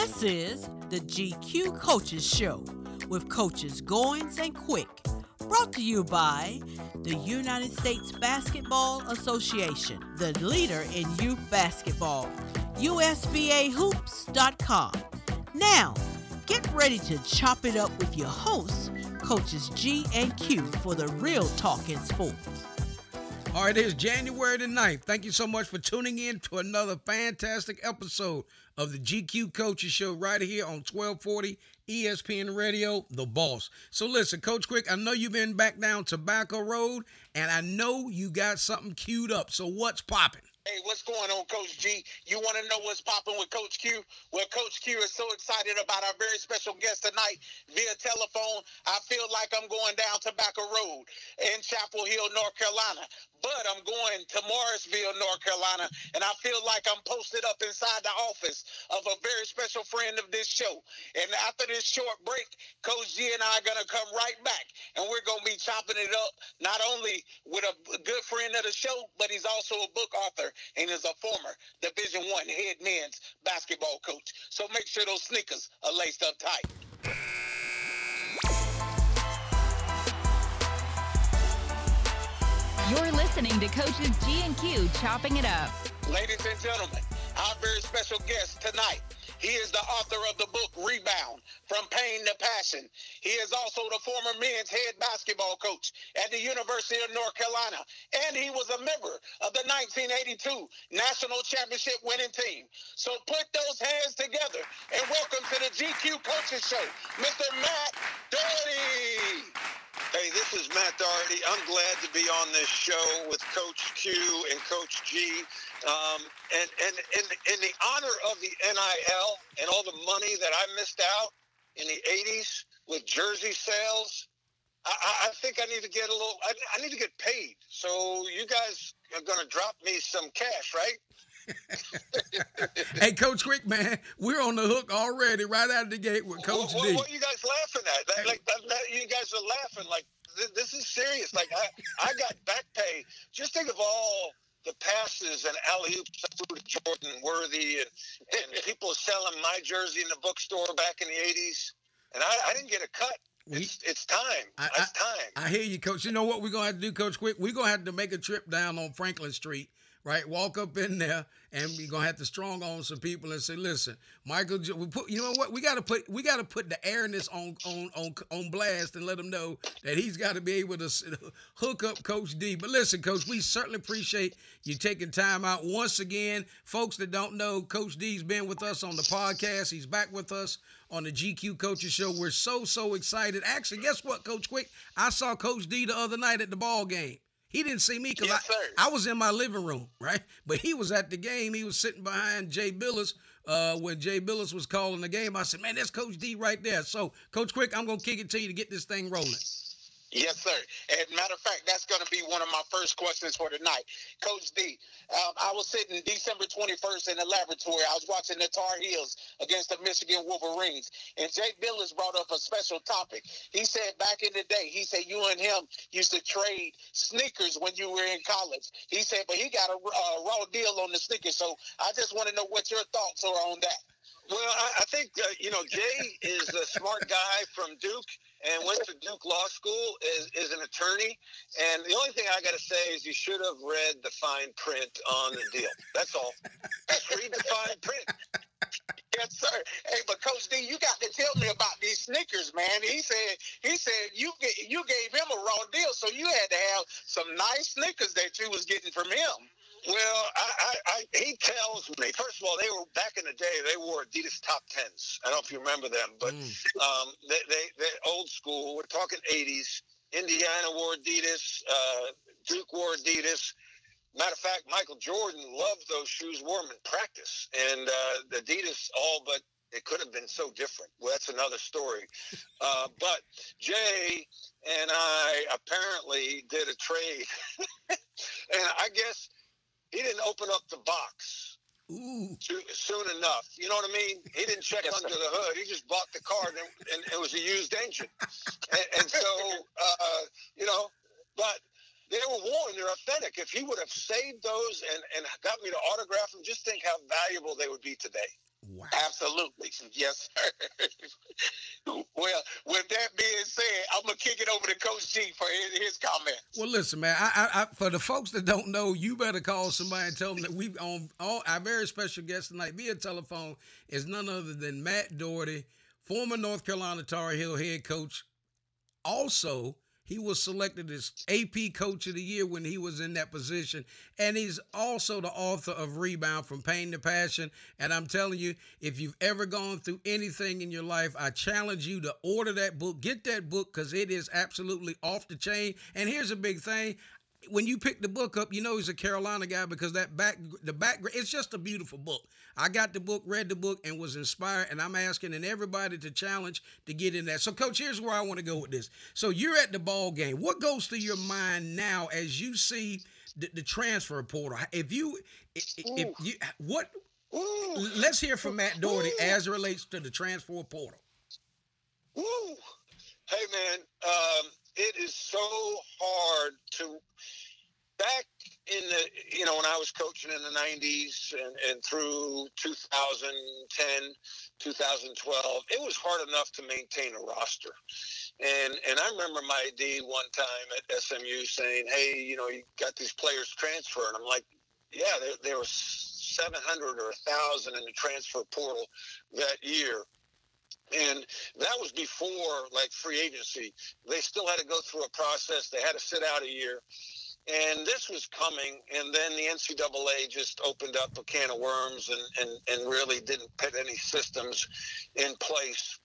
This is the GQ Coaches Show with coaches Goins and Quick, brought to you by the United States Basketball Association, the leader in youth basketball. USBAHoops.com. Now, get ready to chop it up with your hosts, coaches G and Q, for the real talk in sports. All right, it is January the 9th. Thank you so much for tuning in to another fantastic episode of the GQ Coaches Show right here on 1240 ESPN Radio, The Boss. So listen, Coach Quick, I know you've been back down Tobacco Road, and I know you got something queued up. So what's popping? Hey, what's going on, Coach G? You want to know what's popping with Coach Q? Well, Coach Q is so excited about our very special guest tonight via telephone. I feel like I'm going down Tobacco Road in Chapel Hill, North Carolina but I'm going to Morrisville, North Carolina, and I feel like I'm posted up inside the office of a very special friend of this show. And after this short break, Coach G and I are going to come right back, and we're going to be chopping it up not only with a good friend of the show, but he's also a book author and is a former Division One head men's basketball coach. So make sure those sneakers are laced up tight. You're listening to Coaches G and Q chopping it up. Ladies and gentlemen, our very special guest tonight. He is the author of the book Rebound From Pain to Passion. He is also the former men's head basketball coach at the University of North Carolina. And he was a member of the 1982 National Championship winning team. So put those hands together and welcome to the GQ Coaches Show, Mr. Matt Doherty. Hey, this is Matt Doherty. I'm glad to be on this show with Coach Q and Coach G. Um, and, and, in the honor of the NIL and all the money that I missed out in the 80s with jersey sales, I, I think I need to get a little, I, I need to get paid. So you guys are going to drop me some cash, right? hey, Coach Quick, man, we're on the hook already, right out of the gate with Coach what, D. What, are you guys laughing at? Like, like you guys are laughing. Like this is serious. Like I, I got back pay. Just think of all the passes and alley oops to Jordan Worthy, and, and people selling my jersey in the bookstore back in the '80s, and I, I didn't get a cut. It's, it's time. I, it's time. I, I hear you, Coach. You know what we're gonna have to do, Coach Quick? We're gonna have to make a trip down on Franklin Street right? Walk up in there, and we're gonna have to strong on some people and say, "Listen, Michael, we put, you know what? We gotta put, we gotta put the airness on on on on blast and let him know that he's got to be able to hook up Coach D." But listen, Coach, we certainly appreciate you taking time out once again, folks that don't know. Coach D's been with us on the podcast. He's back with us on the GQ Coaches Show. We're so so excited. Actually, guess what, Coach Quick? I saw Coach D the other night at the ball game. He didn't see me because yes, I, I was in my living room, right? But he was at the game. He was sitting behind Jay Bilas uh, when Jay Bilas was calling the game. I said, man, that's Coach D right there. So, Coach Quick, I'm going to kick it to you to get this thing rolling. Yes, sir. And matter of fact, that's going to be one of my first questions for tonight. Coach D, um, I was sitting December 21st in the laboratory. I was watching the Tar Heels against the Michigan Wolverines. And Jay Bilas brought up a special topic. He said back in the day, he said you and him used to trade sneakers when you were in college. He said, but he got a uh, raw deal on the sneakers. So I just want to know what your thoughts are on that. Well, I, I think, uh, you know, Jay is a smart guy from Duke and went to Duke Law School, is, is an attorney. And the only thing I got to say is you should have read the fine print on the deal. That's all. Just read the fine print. Yes, sir. Hey, but Coach D, you got to tell me about these sneakers, man. He said he said you you gave him a raw deal, so you had to have some nice sneakers that you was getting from him. Well, I, I, I, he tells me. First of all, they were back in the day. They wore Adidas top tens. I don't know if you remember them, but mm. um, they, they they're old school. We're talking '80s. Indiana wore Adidas. Uh, Duke wore Adidas. Matter of fact, Michael Jordan loved those shoes. Wore them in practice, and uh, the Adidas all but it could have been so different. Well, that's another story. Uh, but Jay and I apparently did a trade, and I guess he didn't open up the box Ooh. Too, soon enough. You know what I mean? He didn't check yes, under sir. the hood. He just bought the car, and, and it was a used engine. and, and, so, uh, you know, but they were worn. They're authentic. If he would have saved those and, and got me to autograph them, just think how valuable they would be today. Wow. Absolutely. Yes, sir. well, with that being said, I'm going to kick it over to Coach G for his, his comments. Well, listen, man. I, I, I, for the folks that don't know, you better call somebody and tell them that we've on um, all our very special guest tonight via telephone is none other than Matt Doherty, former North Carolina Tar Heel head coach, also he was selected as AP Coach of the Year when he was in that position. And he's also the author of Rebound from Pain to Passion. And I'm telling you, if you've ever gone through anything in your life, I challenge you to order that book. Get that book because it is absolutely off the chain. And here's a big thing when you pick the book up, you know he's a Carolina guy because that back the background it's just a beautiful book. I got the book, read the book, and was inspired. And I'm asking and everybody to challenge to get in that. So, coach, here's where I want to go with this. So you're at the ball game. What goes through your mind now as you see the, the transfer portal? If you if, if you what Ooh. let's hear from Matt Doherty Ooh. as it relates to the transfer portal. Ooh. Hey man, um, it is so hard to back in the you know when I was coaching in the 90s and, and through 2010 2012 it was hard enough to maintain a roster. And and I remember my AD one time at SMU saying hey you know you got these players transfer and I'm like yeah there, there was 700 or 1000 in the transfer portal that year and that was before like free agency. They still had to go through a process. They had to sit out a year. And this was coming, and then the NCAA just opened up a can of worms and, and, and really didn't put any systems in place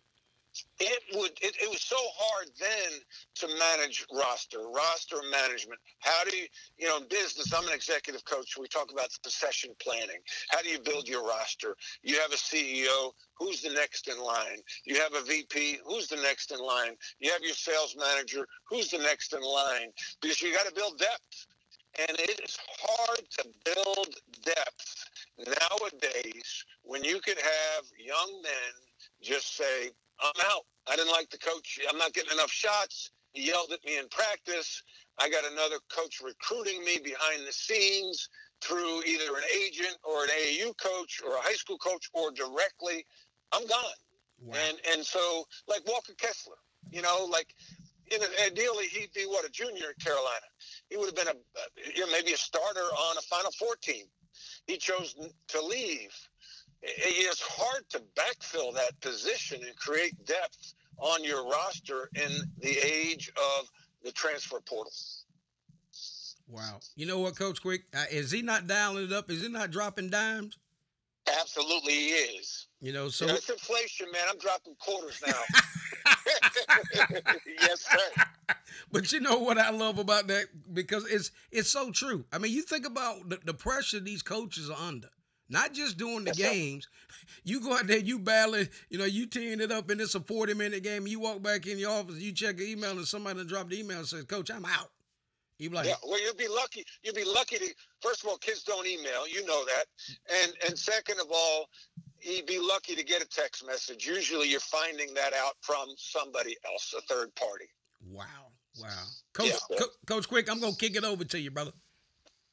it would it, it was so hard then to manage roster roster management. How do you you know in business i'm an executive coach. We talk about succession planning. How do you build your roster? You have a ceo who's the next in line? You have a vp who's the next in line? You have your sales manager. Who's the next in line? Because you got to build depth. And it is hard to build depth nowadays when you could have young men just say I'm out. I didn't like the coach. I'm not getting enough shots. He yelled at me in practice. I got another coach recruiting me behind the scenes through either an agent or an AAU coach or a high school coach or directly. I'm gone. Wow. And and so like Walker Kessler, you know, like you know, ideally he'd be what a junior in Carolina. He would have been a you know maybe a starter on a Final Four team. He chose to leave it's hard to backfill that position and create depth on your roster in the age of the transfer portal. Wow. You know what, Coach Quick? Uh, is he not dialing it up? Is he not dropping dimes? Absolutely, he is. You know, so you know, it's inflation, man. I'm dropping quarters now. yes, sir. But you know what I love about that because it's it's so true. I mean, you think about the, the pressure these coaches are under not just doing the games. You go out there, you battle you know, you teeing it up, and it's a 40 minute game. You walk back in your office, you check an email, and somebody dropped the email and says, Coach, I'm out. You like, yeah, well, you'll be lucky. You'll be lucky to. First of all, kids don't email. You know that, and and second of all, you'd be lucky to get a text message. Usually, you're finding that out from somebody else, a third party. Wow, wow, Coach, yeah. Co- Coach Quick, I'm gonna kick it over to you, brother.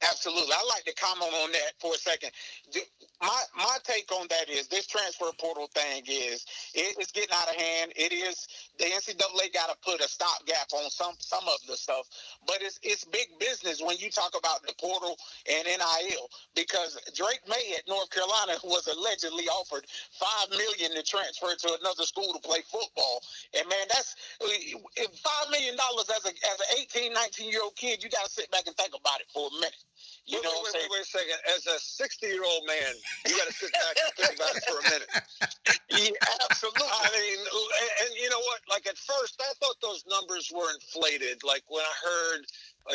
Absolutely. I'd like to comment on that for a second. My my take on that is this transfer portal thing is it is getting out of hand. It is the NCAA got to put a stopgap on some some of the stuff, but it's it's big business when you talk about the portal and NIL because Drake Maye at North Carolina was allegedly offered five million to transfer to another school to play football, and man, that's five million dollars as a as an 18, 19 year old kid. You got to sit back and think about it for a minute. You wait, know wait, wait, wait, a second. As a 60 year old man, you got to sit back and think about it for a minute. Yeah, absolutely. I mean, and, and, you know what? Like at first, I thought those numbers were inflated. Like when I heard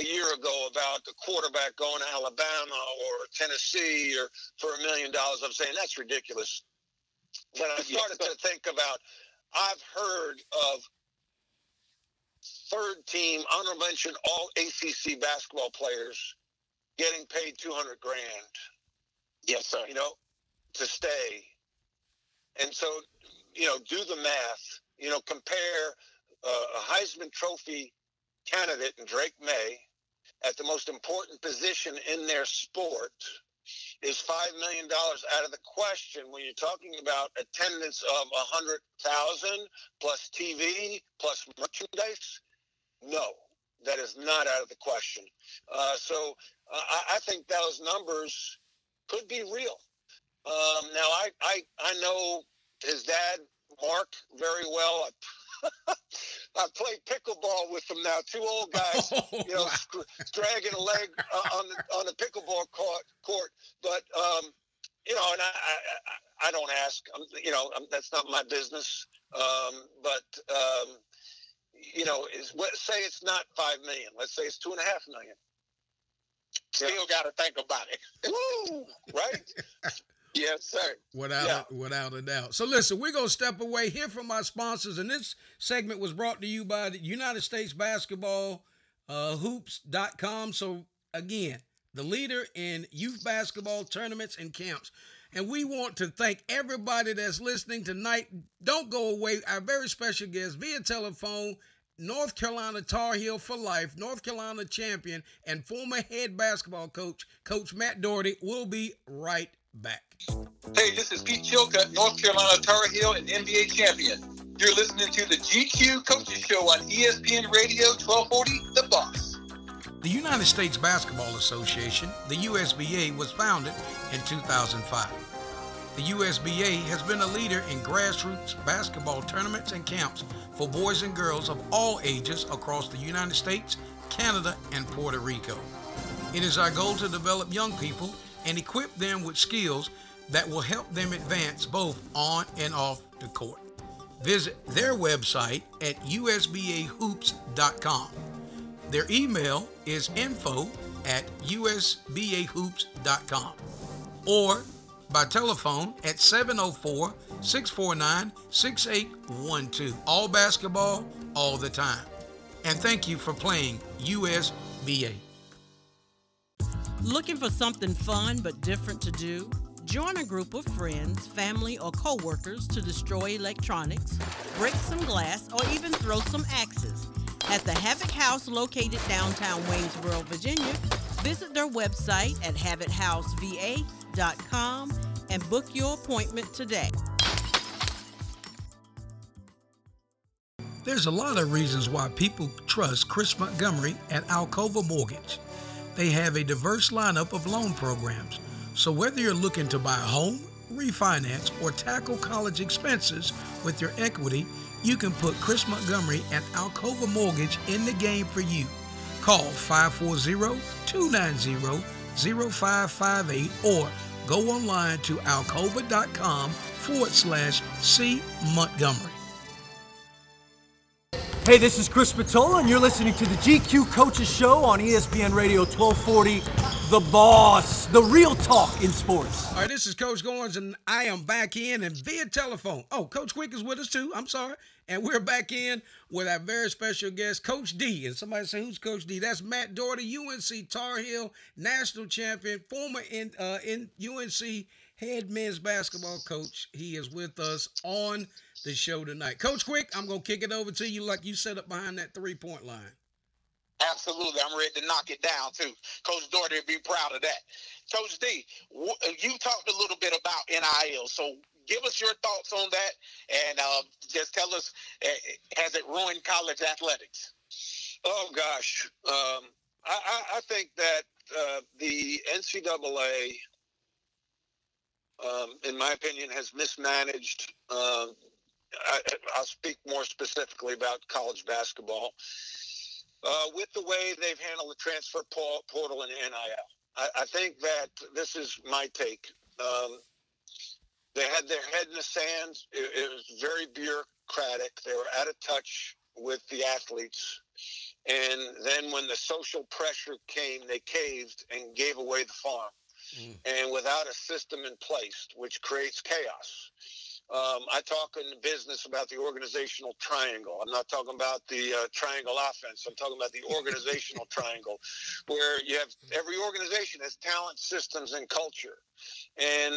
a year ago about the quarterback going to Alabama or Tennessee or for a million dollars, I'm saying that's ridiculous. But I started to think about, I've heard of third team, honorable mention, all ACC basketball players getting paid 200 grand. Yes, sir. You know, to stay. And so, you know, do the math. You know, compare uh, a Heisman Trophy candidate in Drake Maye at the most important position in their sport is five million dollars out of the question when you're talking about attendance of a hundred thousand plus TV plus merchandise. No, that is not out of the question. Uh, so uh, I, I, think those numbers could be real. Um, now I, I I know his dad Mark very well. I I played pickleball with them now. Two old guys, oh, you know, wow. dragging a leg uh, on the on the pickleball court. court. But um, you know, and I, I, I don't ask. Um, you know, um, that's not my business. Um, but um, you know, is what say it's not five million. Let's say it's two and a half million. Still yeah. got to think about it. Woo! Right? Yes, sir. Without yeah. without a doubt. So listen, we're gonna step away, hear from our sponsors, and this segment was brought to you by the United States Basketball uh, Hoops.com. So again, the leader in youth basketball tournaments and camps. And we want to thank everybody that's listening tonight. Don't go away. Our very special guest via telephone, North Carolina Tar Heel for life, North Carolina champion, and former head basketball coach, Coach Matt Doherty, will be right back. Hey, this is Pete Chilcutt, North Carolina Tar Heel and NBA champion. You're listening to the GQ Coaches Show on ESPN Radio 1240, The Boss. The United States Basketball Association, the USBA, was founded in 2005. The USBA has been a leader in grassroots basketball tournaments and camps for boys and girls of all ages across the United States, Canada, and Puerto Rico. It is our goal to develop young people and equip them with skills that will help them advance both on and off the court. Visit their website at usbahoops.com. Their email is info at usbahoops.com or by telephone at 704 649 6812. All basketball, all the time. And thank you for playing USBA. Looking for something fun but different to do? Join a group of friends, family, or coworkers to destroy electronics, break some glass, or even throw some axes. At the Havoc House located downtown Waynesboro, Virginia, visit their website at havochouseva.com and book your appointment today. There's a lot of reasons why people trust Chris Montgomery at Alcova Mortgage. They have a diverse lineup of loan programs. So whether you're looking to buy a home, refinance, or tackle college expenses with your equity, you can put Chris Montgomery at Alcova Mortgage in the game for you. Call 540-290-0558 or go online to alcova.com forward slash C Montgomery. Hey, this is Chris Spatola, and you're listening to the GQ Coaches Show on ESPN Radio 1240. The boss, the real talk in sports. All right, this is Coach Goins, and I am back in and via telephone. Oh, Coach Quick is with us too. I'm sorry. And we're back in with our very special guest, Coach D. And somebody say, Who's Coach D? That's Matt Doherty, UNC Tar Heel national champion, former in, uh, in UNC head men's basketball coach. He is with us on the show tonight. Coach Quick, I'm going to kick it over to you like you set up behind that three point line. Absolutely. I'm ready to knock it down, too. Coach Doherty would be proud of that. Coach D, you talked a little bit about NIL. So give us your thoughts on that and uh, just tell us uh, has it ruined college athletics? Oh, gosh. Um, I, I, think that uh, the NCAA, um, in my opinion, has mismanaged um, I, will speak more specifically about college basketball. Uh, with the way they've handled the transfer portal and NIL, I, I think that this is my take. Um, they had their head in the sand. It, it, was very bureaucratic. They were out of touch with the athletes. And then when the social pressure came, they caved and gave away the farm. Mm. And without a system in place, which creates chaos. Um, I talk in business about the organizational triangle. I'm not talking about the uh, triangle offense. I'm talking about the organizational triangle, where you have every organization has talent, systems, and culture, and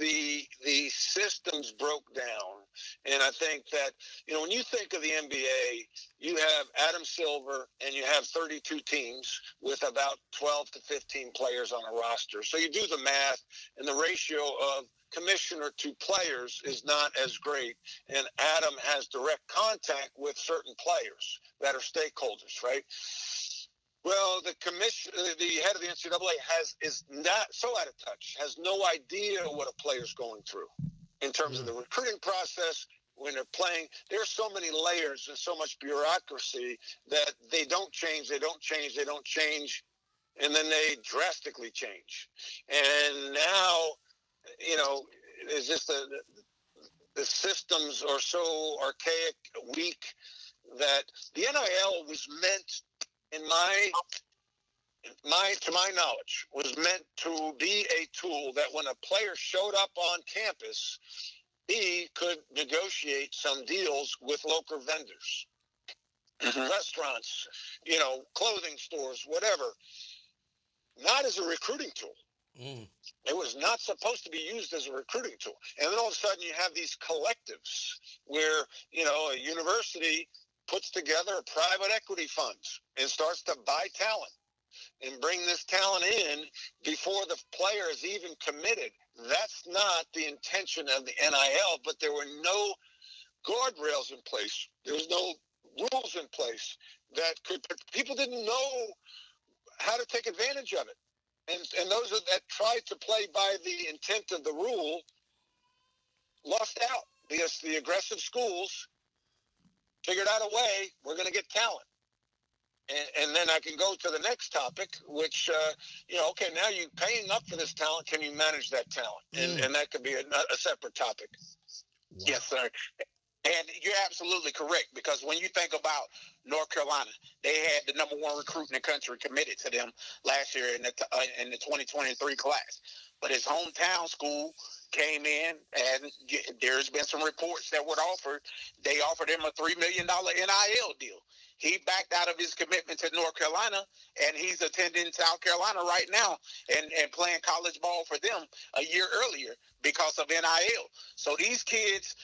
the the systems broke down And I think that, you know, when you think of the NBA, you have Adam Silver and you have 32 teams with about 12 to 15 players on a roster. So you do the math, and the ratio of commissioner to players is not as great. And Adam has direct contact with certain players that are stakeholders, right? Well, the commission, the head of the NCAA has is not so out of touch, has no idea what a player's going through in terms of hmm. the recruiting process when they're playing. There's so many layers and so much bureaucracy that they don't change, they don't change, they don't change, and then they drastically change. And now, you know, it's just the the systems are so archaic, weak that the NIL was meant in my my to my knowledge was meant to be a tool that when a player showed up on campus he could negotiate some deals with local vendors mm-hmm. restaurants you know clothing stores whatever not as a recruiting tool mm. It was not supposed to be used as a recruiting tool. And then all of a sudden you have these collectives where, you know, a university puts together a private equity funds and starts to buy talent and bring this talent in before the player is even committed. That's not the intention of the NIL, but there were no guardrails in place. There was no rules in place that could people didn't know how to take advantage of it. And and those that tried to play by the intent of the rule lost out because the aggressive schools figured out a way. We're going to get talent. And, and, then I can go to the next topic, which, uh, you know, okay, now you're paying up for this talent. Can you manage that talent? And, mm. and that could be a, a separate topic. Wow. Yes, sir. And you're absolutely correct because when you think about North Carolina, they had the number one recruit in the country committed to them last year in the uh, in the 2023 class. But his hometown school came in, and there's been some reports that were offered. They offered him a three million dollar NIL deal. He backed out of his commitment to North Carolina, and he's attending South Carolina right now and, and playing college ball for them a year earlier because of NIL. So these kids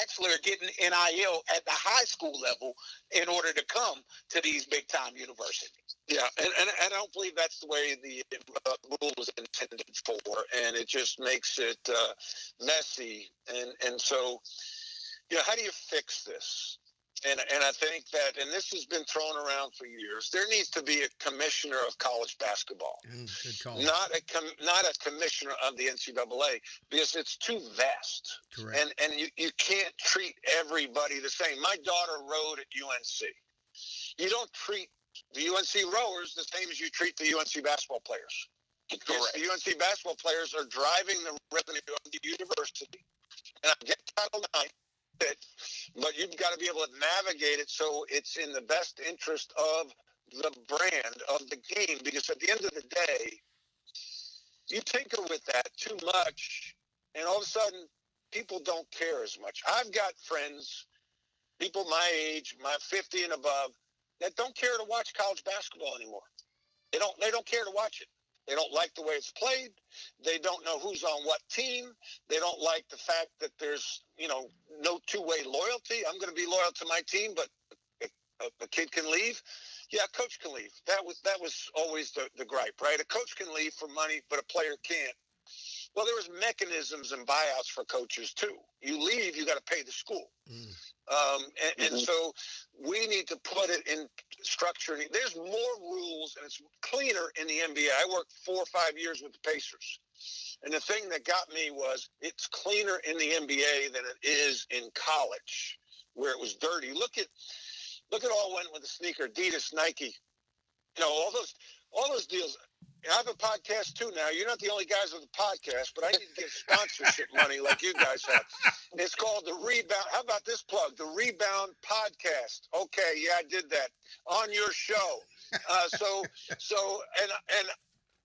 actually are getting NIL at the high school level in order to come to these big time universities. Yeah, and, and, I don't believe that's the way the uh, rule was intended for, and it just makes it uh, messy. And and so, you know, how do you fix this? And and I think that, and this has been thrown around for years. There needs to be a commissioner of college basketball, mm, not a com, not a commissioner of the NCAA, because it's too vast. Correct. And and you, you can't treat everybody the same. My daughter rode at UNC. You don't treat the UNC rowers the same as you treat the UNC basketball players. Correct. The UNC basketball players are driving the revenue of the university. And I get Title IX, but you've got to be able to navigate it so it's in the best interest of the brand of the game. Because at the end of the day, you tinker with that too much, and all of a sudden, people don't care as much. I've got friends, people my age, my 50 and above, that don't care to watch college basketball anymore. They don't. They don't care to watch it. They don't like the way it's played. They don't know who's on what team. They don't like the fact that there's, you know, no two-way loyalty. I'm going to be loyal to my team, but if a, kid can leave, yeah, a coach can leave. That was that was always the, the gripe, right? A coach can leave for money, but a player can't. Well, there was mechanisms and buyouts for coaches too. You leave, you got to pay the school. Mm. Um, and, mm-hmm. and, so we need to put it in structure. There's more rules and it's cleaner in the NBA. I worked four or five years with the Pacers. And the thing that got me was it's cleaner in the NBA than it is in college, where it was dirty. Look at look at all went with the sneaker, Adidas, Nike. You know, all those all those deals. I have a podcast too now. You're not the only guys with a podcast, but I need to get sponsorship money like you guys have. It's called the Rebound. How about this plug? The Rebound Podcast. Okay, yeah, I did that on your show. Uh, so, so, and and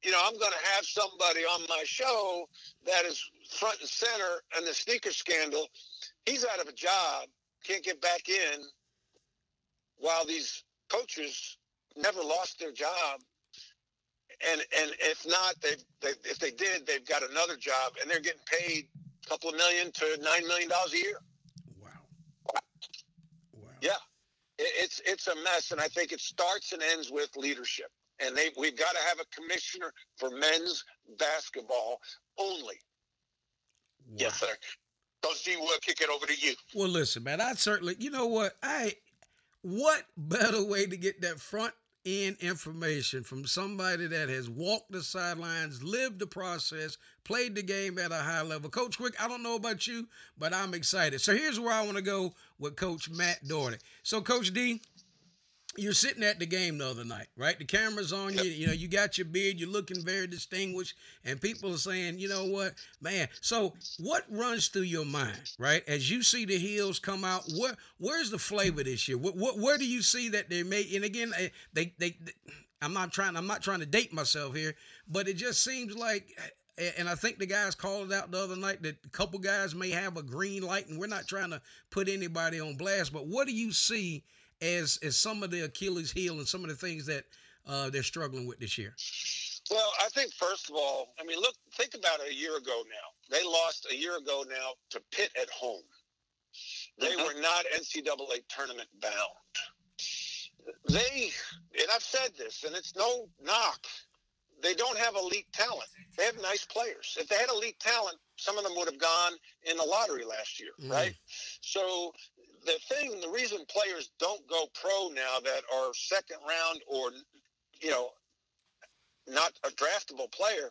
you know, I'm going to have somebody on my show that is front and center in the sneaker scandal. He's out of a job, can't get back in, while these coaches never lost their job and and if not, they've if they did, they've got another job, and they're getting paid a couple of million to nine million dollars a year. Wow. Wow. Yeah, it's it's a mess, and I think it starts and ends with leadership. And they we've got to have a commissioner for men's basketball only. Wow. Yes, sir. Coach G, we'll kick it over to you. Well, listen, man. I certainly, you know what? I what better way to get that front end information from somebody that has walked the sidelines, lived the process, played the game at a high level. Coach Quick, I don't know about you, but I'm excited. So here's where I want to go with Coach Matt Doherty. So, Coach D, you're sitting at the game the other night, right? The camera's on you. You know, you got your beard. You're looking very distinguished, and people are saying, you know what, man. So, what runs through your mind, right, as you see the heels come out? Where, where's the flavor this year? What, what, where do you see that they may? And again, eh, they, they, they, I'm not trying. I'm not trying to date myself here, but it just seems like. eh, And I think the guys called it out the other night that a couple guys may have a green light, and we're not trying to put anybody on blast. But what do you see as as some of the Achilles heel and some of the things that uh, they're struggling with this year? Well, I think first of all, I mean, look, think about it a year ago now. They lost a year ago now to Pitt at home. They were not NCAA tournament bound. They, and I've said this, and it's no knock. They don't have elite talent. They have nice players. If they had elite talent, some of them would have gone in the lottery last year, Mm. right? So the thing, the reason players don't go pro now that are second round or, you know, not a draftable player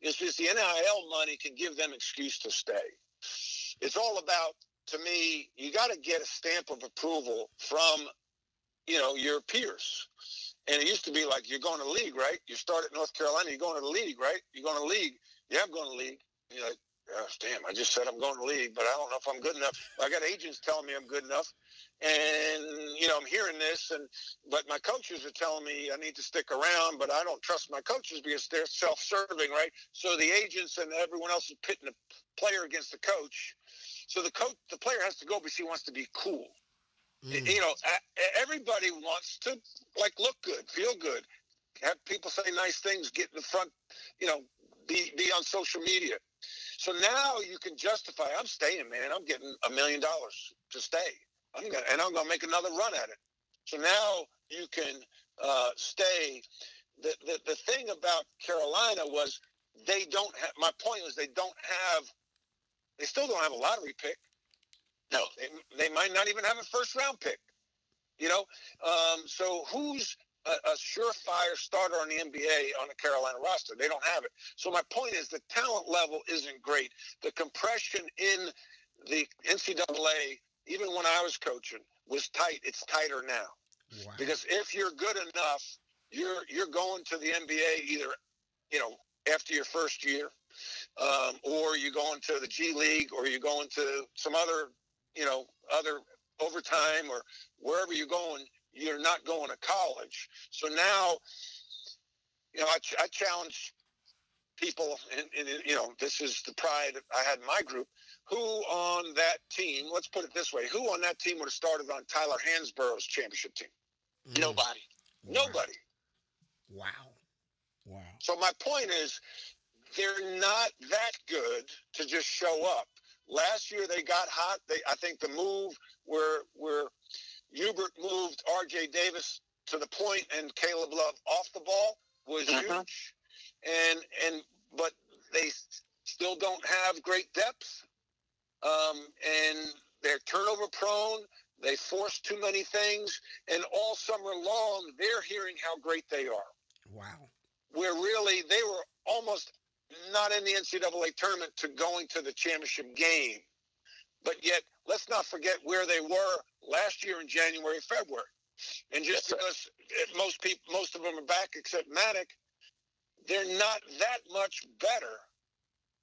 is because the NIL money can give them excuse to stay. It's all about, to me, you got to get a stamp of approval from, you know, your peers. And it used to be like, you're going to league, right? You start at North Carolina, you're going to the league, right? You're going to league. Yeah, I'm going to league. You're like, oh, damn, I just said I'm going to league, but I don't know if I'm good enough. I got agents telling me I'm good enough. And, you know, I'm hearing this, and but my coaches are telling me I need to stick around, but I don't trust my coaches because they're self serving, right? So the agents and everyone else is pitting the player against the coach. So the coach, the player has to go because he wants to be cool. Mm. You know, everybody wants to like look good, feel good, have people say nice things, get in the front, you know, be be on social media. So now you can justify. I'm staying, man. I'm getting a million dollars to stay. I'm gonna, and I'm gonna make another run at it. So now you can uh, stay. The, the the thing about Carolina was they don't have. My point was they don't have. They still don't have a lottery pick. No, they, they might not even have a first round pick. You know, um, so who's a, a surefire starter on the NBA on the Carolina roster? They don't have it. So my point is the talent level isn't great. The compression in the NCAA, even when I was coaching, was tight. It's tighter now Wow. because if you're good enough, you're you're going to the NBA either, you know, after your first year, um, or you're going to the G League, or you're going to some other, you know, other overtime or wherever you're going. You're not going to college. So now, you know, I, ch- I challenge people, and, and you know, this is the pride I had in my group. Who on that team? Let's put it this way: Who on that team would have started on Tyler Hansbrough's championship team? Mm. Nobody. Wow. Nobody. Wow. Wow. So my point is, they're not that good to just show up. Last year they got hot. They, I think the move where where Hubert moved R.J. Davis to the point and Caleb Love off the ball was Mhm. huge. And and but they still don't have great depth. Um, and they're turnover prone. They force too many things, and all summer long they're hearing how great they are Wow. where really they were almost not in the NCAA tournament to going to the championship game. But yet, let's not forget where they were last year in January, February. And just because eh, most people, most of them are back except Manek, they're not that much better.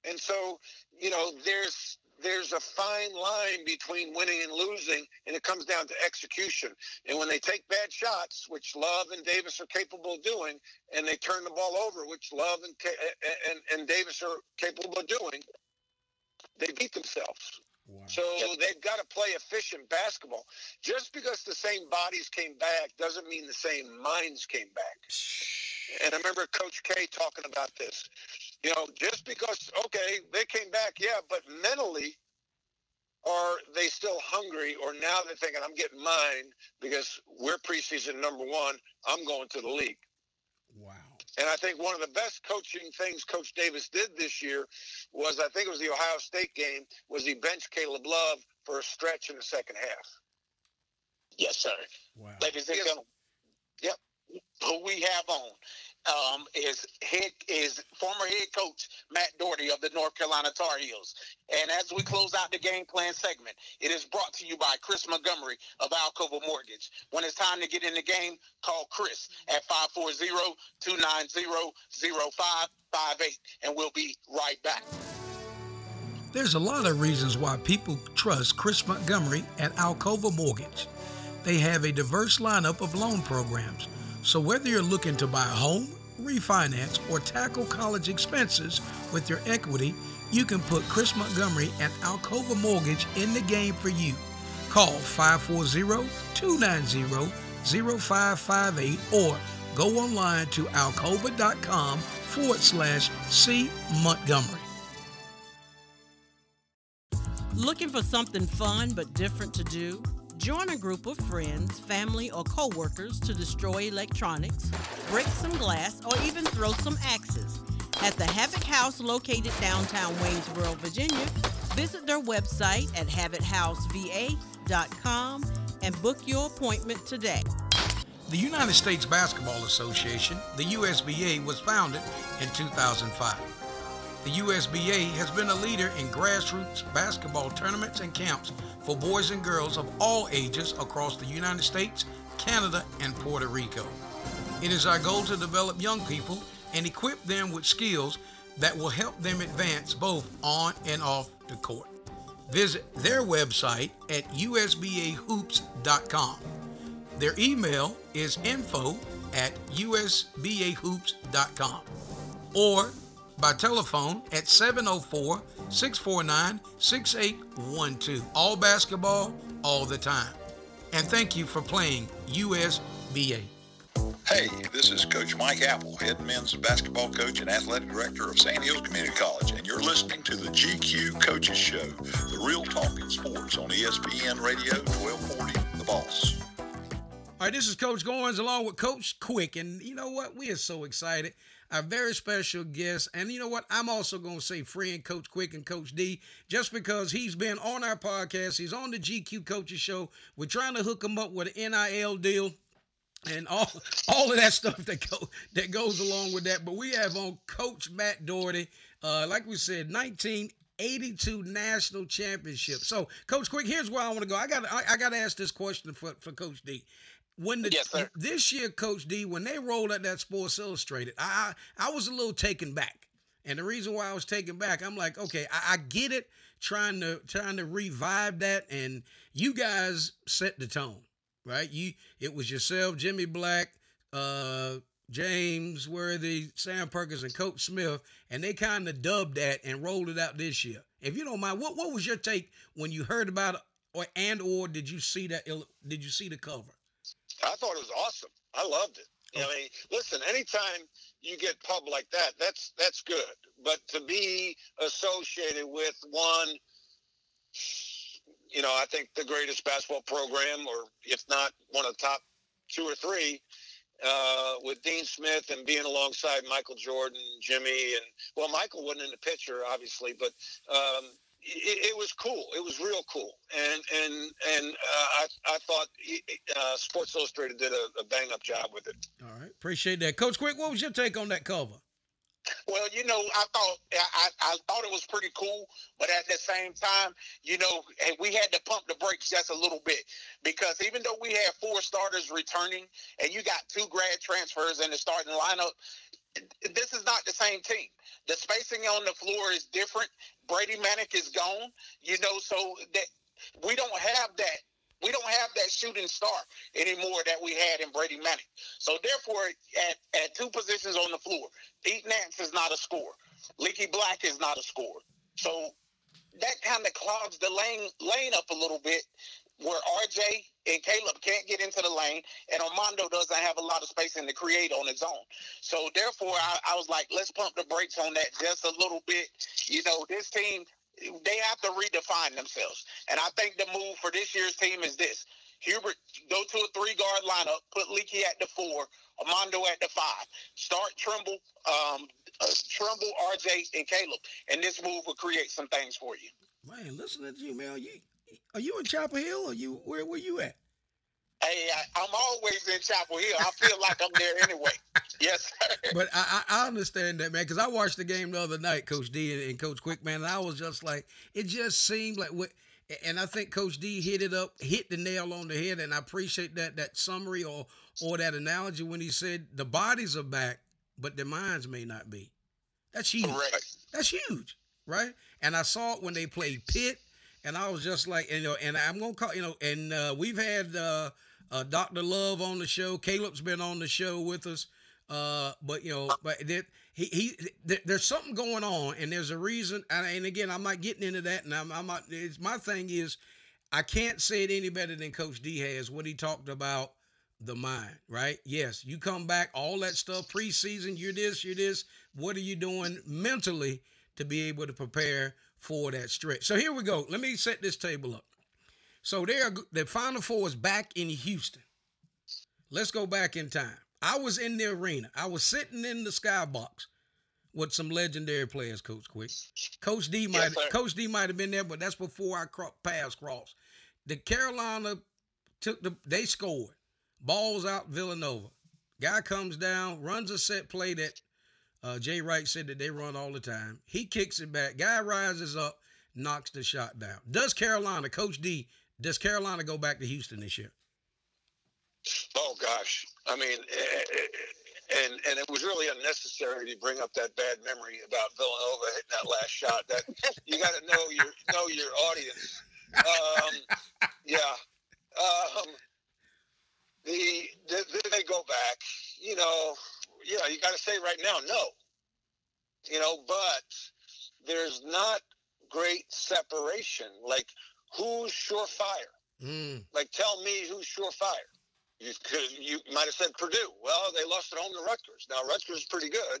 And so, you know, there's there's a fine line between winning and losing, and it comes down to execution. And when they take bad shots, which Love and Davis are capable of doing, and they turn the ball over, which Love and and and Davis are capable of doing, they beat themselves. Wow. So they've got to play efficient basketball. Just because the same bodies came back doesn't mean the same minds came back. And I remember Coach K talking about this. You know, just because okay they came back, yeah, but mentally, are they still hungry, or now they're thinking, I'm getting mine because we're preseason number one, I'm going to the league? Wow. And I think one of the best coaching things Coach Davis did this year was I think it was the Ohio State game was he benched Caleb Love for a stretch in the second half. Yes, sir. Wow. Ladies and gentlemen, yep. Who we have on um, is head is former head coach Matt Doherty of the North Carolina Tar Heels. And as we close out the game plan segment, it is brought to you by Chris Montgomery of Alcova Mortgage. When it's time to get in the game, call Chris at 540-290-0558 and we'll be right back. There's a lot of reasons why people trust Chris Montgomery at Alcova Mortgage. They have a diverse lineup of loan programs. So whether you're looking to buy a home, refinance, or tackle college expenses with your equity, you can put Chris Montgomery at Alcova Mortgage in the game for you. Call 540-290-0558 or go online to alcova.com forward slash C Montgomery. Looking for something fun but different to do? Join a group of friends, family, or coworkers to destroy electronics, break some glass, or even throw some axes. At the Havoc House located downtown Waynesboro, Virginia, visit their website at havochouseva.com and book your appointment today. The United States Basketball Association, the USBA, was founded in 2005. The USBA has been a leader in grassroots basketball tournaments and camps for boys and girls of all ages across the United States, Canada, and Puerto Rico. It is our goal to develop young people and equip them with skills that will help them advance both on and off the court. Visit their website at usbahoops.com. Their email is info at usbahoops.com or by telephone at 704 649 6812. All basketball, all the time. And thank you for playing USBA. Hey, this is Coach Mike Apple, head men's basketball coach and athletic director of Sand Hills Community College, and you're listening to the GQ Coaches Show, the real talk in sports on ESPN Radio 1240, The Boss. All right, this is Coach Goins along with Coach Quick. And you know what? We are so excited. Our very special guest. And you know what? I'm also going to say friend Coach Quick and Coach D just because he's been on our podcast. He's on the GQ Coaches Show. We're trying to hook him up with an NIL deal and all all of that stuff that go that goes along with that. But we have on Coach Matt Doherty, uh, like we said, 1982 national championship. So, Coach Quick, here's where I want to go. I got I, I got to ask this question for for Coach D. When the Yes, this year, Coach D, when they rolled out that Sports Illustrated, I I, I was a little taken back. And the reason why I was taken back, I'm like, okay, I, I get it, trying to trying to revive that, and you guys set the tone right? You it was yourself, Jimmy Black, uh, James Worthy, Sam Perkins, and Coach Smith, and they kind of dubbed that and rolled it out this year. If you don't mind, what what was your take when you heard about it, or and or did you see that? Did you see the cover? I thought it was awesome. I loved it. I mean, listen, anytime you get pub like that, that's that's good. But to be associated with one, you know, I think the greatest basketball program, or if not one of the top two or three, uh, with Dean Smith and being alongside Michael Jordan, Jimmy, and well, Michael wasn't in the picture, obviously, but um, it, it was cool. It was real cool, and and and uh, I I thought uh, Sports Illustrated did a, a bang up job with it. All right, appreciate that, Coach Quick. What was your take on that cover? Well, you know, I thought I, I, I thought it was pretty cool, but at the same time, you know, we had to pump the brakes just a little bit because even though we had four starters returning and you got two grad transfers in the starting lineup, this is not the same team. The spacing on the floor is different. Brady Manek is gone, you know, so that we don't have that. We don't have that shooting star anymore that we had in Brady Manek. So therefore, at, at two positions on the floor, Pete Nance is not a scorer. Leaky Black is not a scorer. So that kind of clogs the lane lane up a little bit where RJ and Caleb can't get into the lane and Armando doesn't have a lot of spacing to create on his own. So therefore I, I was like, let's pump the brakes on that just a little bit. You know, this team they have to redefine themselves. And I think the move for this year's team is this. Hubert, go to a three guard lineup, put Leaky at the four, Armando at the five. Start Trimble, um, uh, Trimble, RJ, and Caleb. And this move will create some things for you. Man, listen to you, man. You, are you in Chapel Hill or you where where you at? Hey, I, am always in Chapel Hill. I feel like I'm there anyway. Yes, sir. But I, I understand that, man, because I watched the game the other night, Coach D and, and Coach Quick, man, and I was just like, it just seemed like what. And I think Coach D hit it up, hit the nail on the head, and I appreciate that that summary or or that analogy when he said the bodies are back, but their minds may not be. That's huge. Correct. That's huge, right? And I saw it when they played Pitt, and I was just like, you know, and I'm gonna call, you know, and uh, we've had uh, uh, Dr. Love on the show. Caleb's been on the show with us. Uh, but you know, but that he he there, there's something going on, and there's a reason. And, and again, I'm not getting into that, and I'm, I'm not. It's my thing is, I can't say it any better than Coach D has what he talked about the mind, right? Yes, you come back, all that stuff preseason. You're this, you're this. What are you doing mentally to be able to prepare for that stretch? So here we go. Let me set this table up. So there, the Final Four is back in Houston. Let's go back in time. I was in the arena. I was sitting in the skybox with some legendary players, Coach Quick. Coach D might yes, Coach D might have been there, but that's before our cro- paths crossed. The Carolina took the they scored. Balls out Villanova. Guy comes down, runs a set play that uh, Jay Wright said that they run all the time. He kicks it back. Guy rises up, knocks the shot down. Does Carolina, Coach D, does Carolina go back to Houston this year? Oh gosh, I mean, eh, eh, and and it was really unnecessary to bring up that bad memory about Villanova hitting that last shot. That you got to know your know your audience. Um, yeah, um, the, the they go back. You know, yeah, you got to say right now, no. You know, but there's not great separation. Like who's surefire? Mm. Like, tell me who's surefire. You, could, you might have said Purdue. Well, they lost at home to Rutgers. Now, Rutgers is pretty good,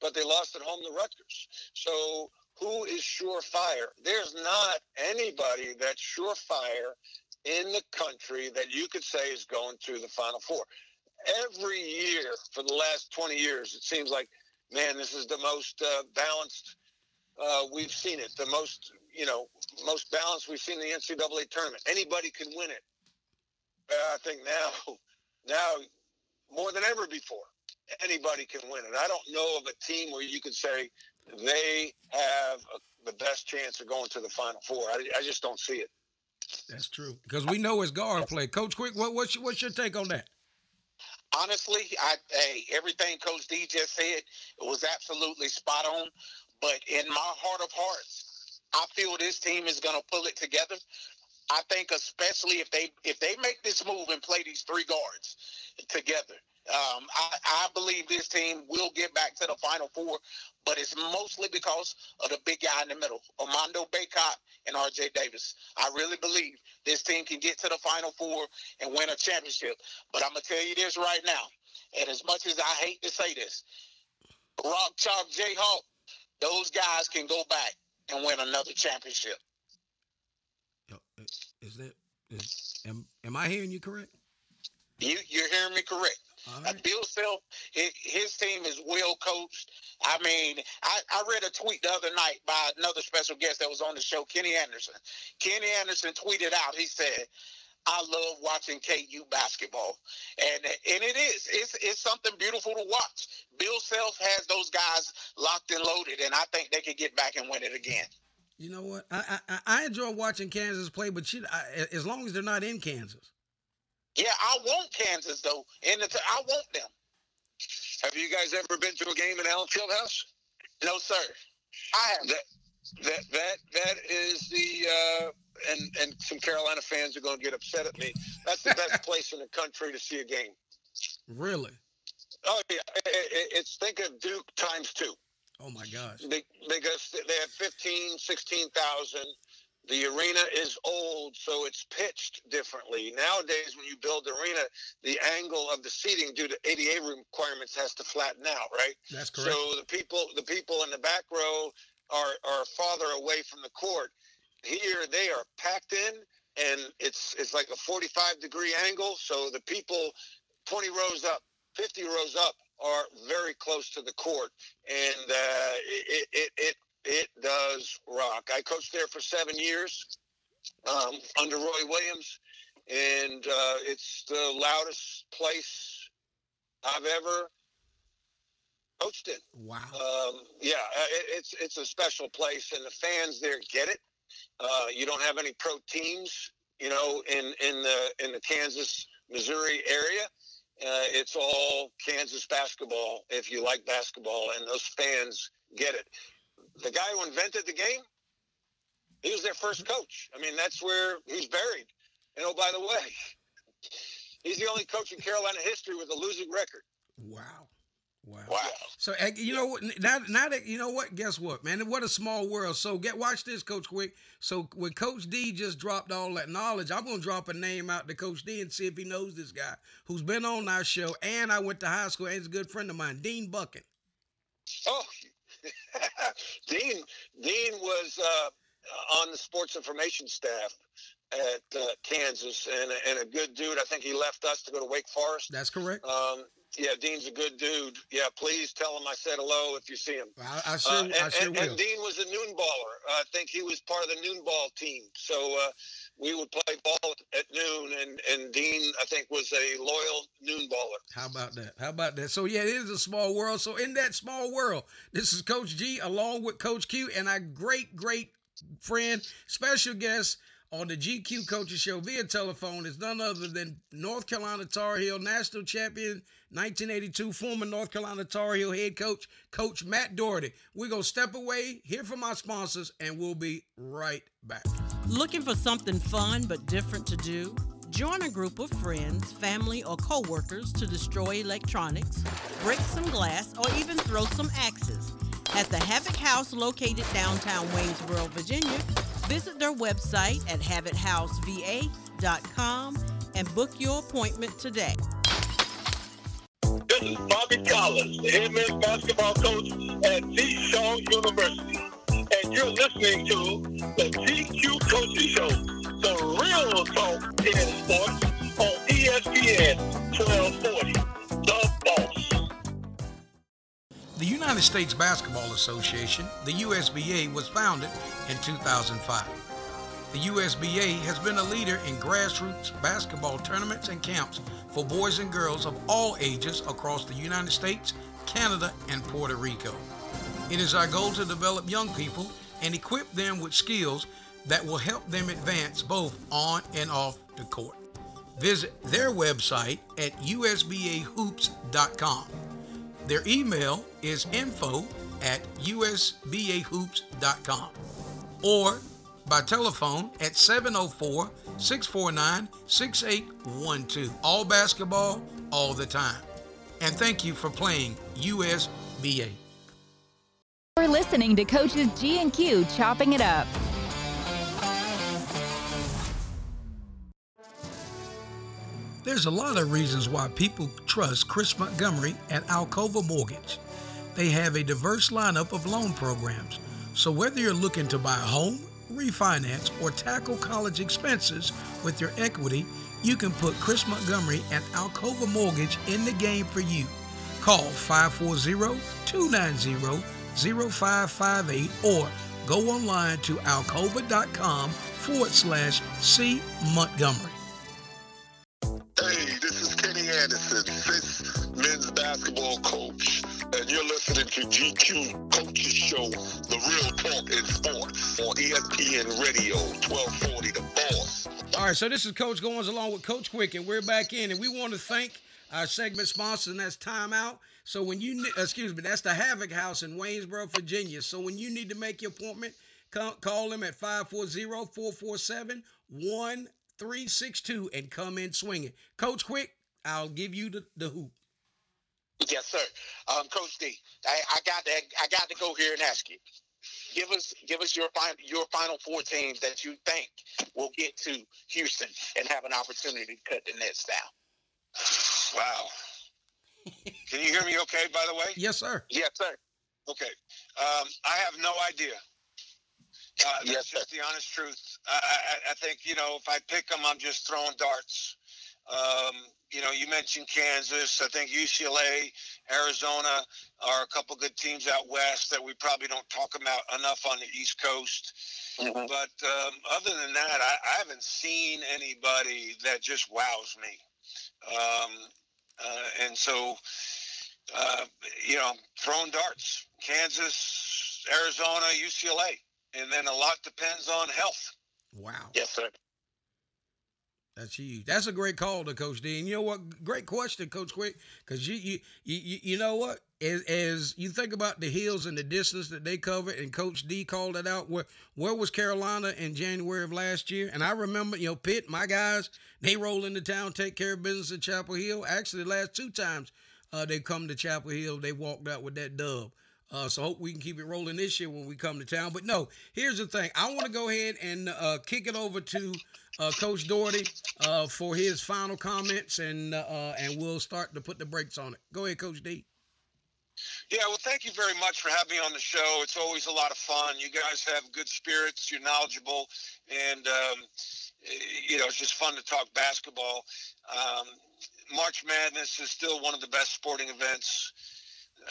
but they lost at home to Rutgers. So, who is surefire? There's not anybody that's surefire in the country that you could say is going to the Final Four. Every year for the last 20 years, it seems like, man, this is the most uh, balanced uh, we've seen it. The most, you know, most balanced we've seen the NCAA tournament. Anybody can win it. I think now, now more than ever before, anybody can win it. I don't know of a team where you could say they have a, the best chance of going to the Final Four. I, I just don't see it. That's true because we know it's guard play. Coach Quick, what, what's your, what's your take on that? Honestly, I hey, everything Coach D just said was absolutely spot on. But in my heart of hearts, I feel this team is going to pull it together. I think especially if they if they make this move and play these three guards together, um, I, I, believe this team will get back to the Final Four, but it's mostly because of the big guy in the middle, Armando Bacot and R.J. Davis. I really believe this team can get to the Final Four and win a championship. But I'm gonna tell you this right now, and as much as I hate to say this, Rock Chalk Jayhawk those guys can go back and win another championship. Is that is am, am I hearing you correct? You you're hearing me correct. Right. Bill Self, his, team is well coached. I mean, I, I read a tweet the other night by another special guest that was on the show, Kenny Anderson. Kenny Anderson tweeted out, he said, I love watching KU basketball, and and it is it's it's something beautiful to watch. Bill Self has those guys locked and loaded, and I think they could get back and win it again. You know what? I I, I enjoy watching Kansas play, but you, I, as long as they're not in Kansas. Yeah, I want Kansas though, and I want them. Have you guys ever been to a game in Allen Fieldhouse? No, sir. I have. That that that that is the uh, and and some Carolina fans are going to get upset at me. That's the best place in the country to see a game. Really? Oh yeah, it's think of Duke times two. Oh my gosh! Because they have 15, 16,000. The arena is old, so it's pitched differently. Nowadays, when you build the arena, the angle of the seating due to ADA requirements has to flatten out, right? That's correct. So the people, the people in the back row are are farther away from the court. Here they are packed in, and it's it's like a 45 degree angle. So the people 20 rows up, 50 rows up are very close to the court, and uh, it, it it it does rock. I coached there for seven years um, under Roy Williams, and uh, it's the loudest place I've ever coached in. Wow. Um, yeah, uh, it, it's it's a special place, and the fans there get it. Uh, you don't have any pro teams, you know, in in the in the Kansas Missouri area. Uh, it's all Kansas basketball if you like basketball, and those fans get it. The guy who invented the game, he was their first coach. I mean, that's where he's buried. And oh, by the way, he's the only coach in Carolina history with a losing record. Wow. Wow. Wow. So eh, you know what? Now, now that you know what? Guess what, man? What a small world. So get watch this, Coach Quick. So when Coach D just dropped all that knowledge, I'm gonna drop a name out to Coach D and see if he knows this guy who's been on our show. And I went to high school and he's a good friend of mine, Dean Buchan. Oh, Dean. Dean was uh, on the sports information staff at uh, Kansas, and and a good dude. I think he left us to go to Wake Forest. That's correct. Um, yeah, Dean's a good dude. Yeah, please tell him I said hello if you see him. I, I sure, Uh, and, I sure and, will. and Dean was a noon baller. I think he was part of the noon ball team. So uh, we would play ball at noon, and, and Dean, I think, was a loyal noon baller. How about that? How about that? So yeah, it is a small world. So in that small world, this is Coach G along with Coach Q and our great, great friend, special guest on the GQ Coaches Show via telephone is none other than North Carolina Tar Heel national champion 1982, former North Carolina Tar Heel head coach, Coach Matt Doherty. We're gonna step away, hear from our sponsors, and we'll be right back. Looking for something fun but different to do? Join a group of friends, family, or coworkers to destroy electronics, break some glass, or even throw some axes. At the Havoc House located downtown Waynesboro, Virginia, visit their website at havochouseva.com and book your appointment today. This is Bobby Collins, the head men's basketball coach at T. Shaw University. You're listening to the GQ Coaches Show, the real talk in sports on ESPN 1240. The Boss. The United States Basketball Association, the USBA, was founded in 2005. The USBA has been a leader in grassroots basketball tournaments and camps for boys and girls of all ages across the United States, Canada, and Puerto Rico. It is our goal to develop young people and equip them with skills that will help them advance both on and off the court. Visit their website at usbahoops.com. Their email is info at usbahoops.com or by telephone at 704 649 6812. All basketball, all the time. And thank you for playing USBA. You're listening to Coaches G and Q chopping it up. There's a lot of reasons why people trust Chris Montgomery at Alcova Mortgage. They have a diverse lineup of loan programs. So whether you're looking to buy a home, refinance, or tackle college expenses with your equity, you can put Chris Montgomery at Alcova Mortgage in the game for you. Call 540-290-0558 or go online to alcova.com forward slash C Montgomery. Hey, this is Kenny Anderson, fifth men's basketball coach, and you're listening to GQ Coaches Show, the real talk in sports on ESPN Radio, 1240 The Boss. All right, so this is Coach Goins along with Coach Quick, and we're back in, and we want to thank our segment sponsor, and that's Time Out. So when you, excuse me, that's the Havoc House in Waynesboro, Virginia. So when you need to make your appointment, call, call them at 540-447-1362 and come in swinging. Coach Quick, I'll give you the, the hoop. Yes, sir. Um, Coach D, I, I got to, I got to go here and ask you. Give us, give us your final, your final four teams that you think will get to Houston and have an opportunity to cut the Nets down. Wow. Can you hear me okay, by the way? Yes, sir. Yes, sir. Okay. Um, I have no idea. Uh, that's Yes, just the honest truth. I, I, I think, you know, if I pick them, I'm just throwing darts. Um, you know, you mentioned Kansas. I think UCLA, Arizona are a couple good teams out west that we probably don't talk about enough on the East Coast. Mhm. But um, other than that, I, I haven't seen anybody that just wows me. Um, uh, and so, uh, you know, throwing darts, Kansas, Arizona, UCLA, and then a lot depends on health. Wow. Yes, sir. That's huge. That's a great call to Coach D. And you know what? Great question, Coach Quick. Because you, you you you know what? As, as you think about the hills and the distance that they covered, and Coach D called it out. Where where was Carolina in January of last year? And I remember, you know, Pitt, my guys, they roll into town, take care of business at Chapel Hill. Actually, the last two times uh, they come to Chapel Hill, they walked out with that dub. Uh, so hope we can keep it rolling this year when we come to town. But no, here's the thing. I want to go ahead and uh, kick it over to uh, Coach Doherty uh, for his final comments, and uh, and we'll start to put the brakes on it. Go ahead, Coach D. Yeah, well, thank you very much for having me on the show. It's always a lot of fun. You guys have good spirits. You're knowledgeable, and um, eh, you know it's just fun to talk basketball. Um, March Madness is still one of the best sporting events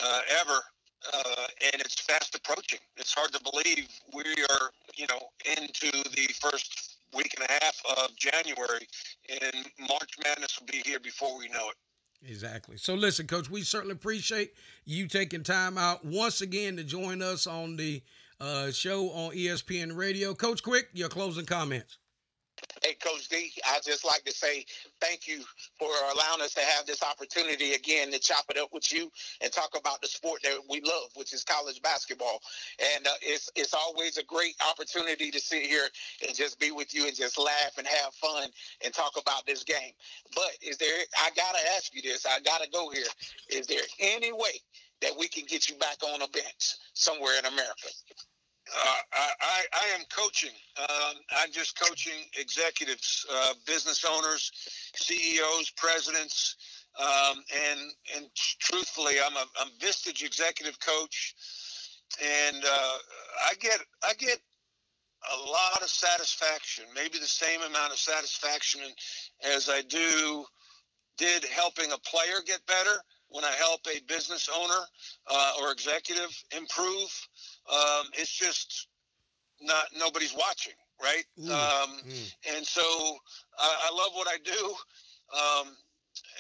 uh, ever, uh, and it's fast approaching. It's hard to believe we are, you know, into the first week and a half of January, and March Madness will be here before we know it. Exactly. So listen, Coach, we certainly appreciate you taking time out once again to join us on the uh, show on ESPN Radio. Coach Quick, your closing comments. Hey, Coach D, I'd just like to say thank you for allowing us to have this opportunity again to chop it up with you and talk about the sport that we love, which is college basketball. And uh, it's it's always a great opportunity to sit here and just be with you and just laugh and have fun and talk about this game. But is there? I gotta ask you this. I gotta go here. Is there any way that we can get you back on a bench somewhere in America? Uh, I, I, am coaching. Um, I'm just coaching executives, uh, business owners, CEOs, presidents, um, and and truthfully, I'm a I'm Vistage executive coach, and uh, I get I get a lot of satisfaction, maybe the same amount of satisfaction as I do did helping a player get better when I help a business owner uh, or executive improve. Um, it's just not nobody's watching, right? Mm, Um, mm. and so I, I love what I do. Um,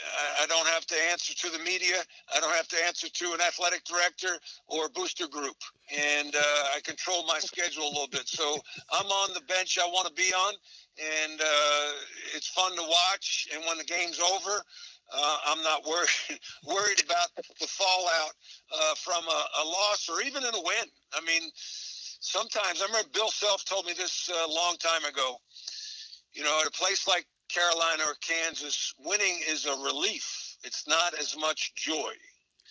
I, I don't have to answer to the media. I don't have to answer to an athletic director or a booster group, and uh, I control my schedule a little bit. So I'm on the bench I want to be on, and uh, it's fun to watch. And when the game's over, uh, I'm not worried worried about the fallout uh, from a, a loss or even in a win. I mean, sometimes I remember Bill Self told me this a long time ago. You know, at a place like Carolina or Kansas, winning is a relief. It's not as much joy,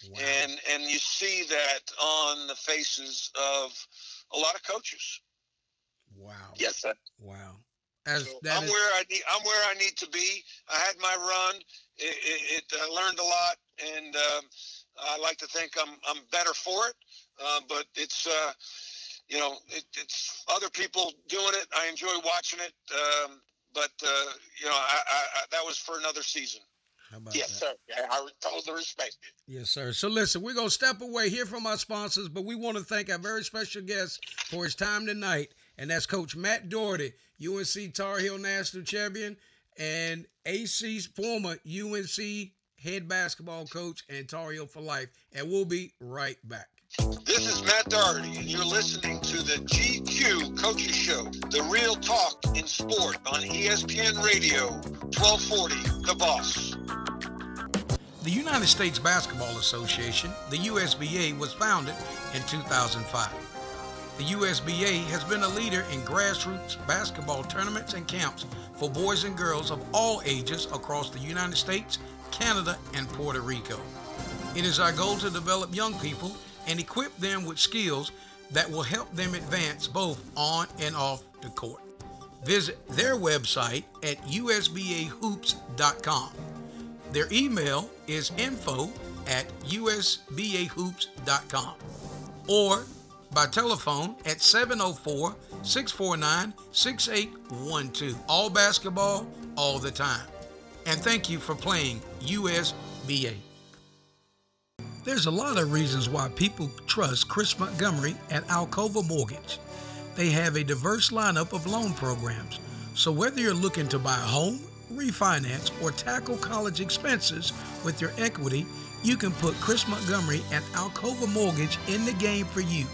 Wow. and and you see that on the faces of a lot of coaches. wow. Yes, sir. Wow. As So that I'm is- where I need. I'm where I need to be. I had my run. It, it, it I learned a lot, and um, I like to think I'm I'm better for it. Uh, but it's uh, you know it, it's other people doing it. I enjoy watching it. Um, but uh, you know I, I, I, that was for another season. how about Yes, that? sir. Yeah, I totally respect it. Yes, sir. So listen, we're gonna step away here from our sponsors, but we want to thank our very special guest for his time tonight, and that's Coach Matt Doherty, UNC Tar Heel National Champion and AC's former UNC head basketball coach and Tar Heel for life. And we'll be right back. This is Matt Doherty, and you're listening to the GQ Coaches Show, the real talk in sport on ESPN Radio, 1240, The Boss. The United States Basketball Association, the USBA, was founded in 2005. The USBA has been a leader in grassroots basketball tournaments and camps for boys and girls of all ages across the United States, Canada, and Puerto Rico. It is our goal to develop young people and equip them with skills that will help them advance both on and off the court. Visit their website at usbahoops.com. Their email is info at usbahoops.com. or by telephone at 704 649 6812. All basketball, all the time. And thank you for playing USBA. There's a lot of reasons why people trust Chris Montgomery at Alcova Mortgage. They have a diverse lineup of loan programs. So whether you're looking to buy a home, refinance, or tackle college expenses with your equity, you can put Chris Montgomery at Alcova Mortgage in the game for you.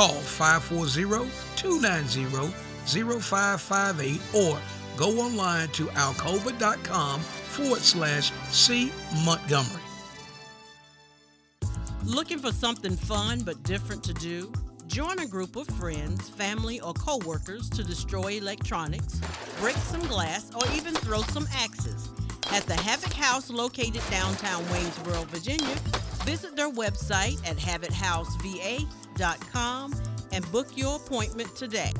Call 540-290-0558 or go online to alcova.com forward slash C Montgomery. Looking for something fun but different to do? Join a group of friends, family, or coworkers to destroy electronics, break some glass, or even throw some axes. At the Havoc House located downtown Waynesboro, Virginia, visit their website at havochouseva.com and book your appointment today.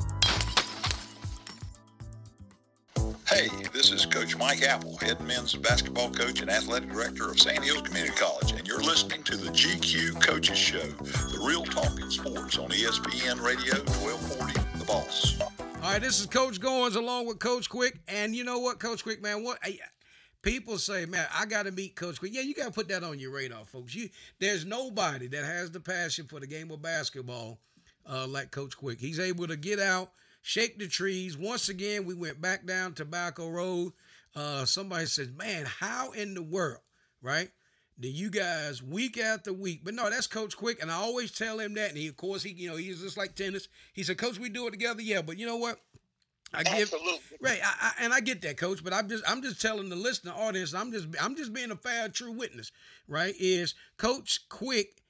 Hey, this is Coach Mike Apple, head men's basketball coach and athletic director of Sandhills Community College, and you're listening to the GQ Coaches Show, the real talk in sports on ESPN Radio 1240, The Boss. All right, this is Coach Goins along with Coach Quick, and you know what, Coach Quick, man, what I, people say, man, I got to meet Coach Quick. Yeah, you got to put that on your radar, folks. You there's nobody that has the passion for the game of basketball uh, like Coach Quick. He's able to get out shake the trees. Once again, we went back down Tobacco Road. Uh, somebody says, man, how in the world, right? Do you guys week after week? But no, that's Coach Quick, and I always tell him that. And he, of course, he, you know, he's just like tennis. He said, Coach, we do it together, yeah. But you know what? I give Absolutely. right, I, I, and I get that, Coach. But I'm just, I'm just telling the listener audience, I'm just, I'm just being a fair, true witness, right? Is Coach Quick?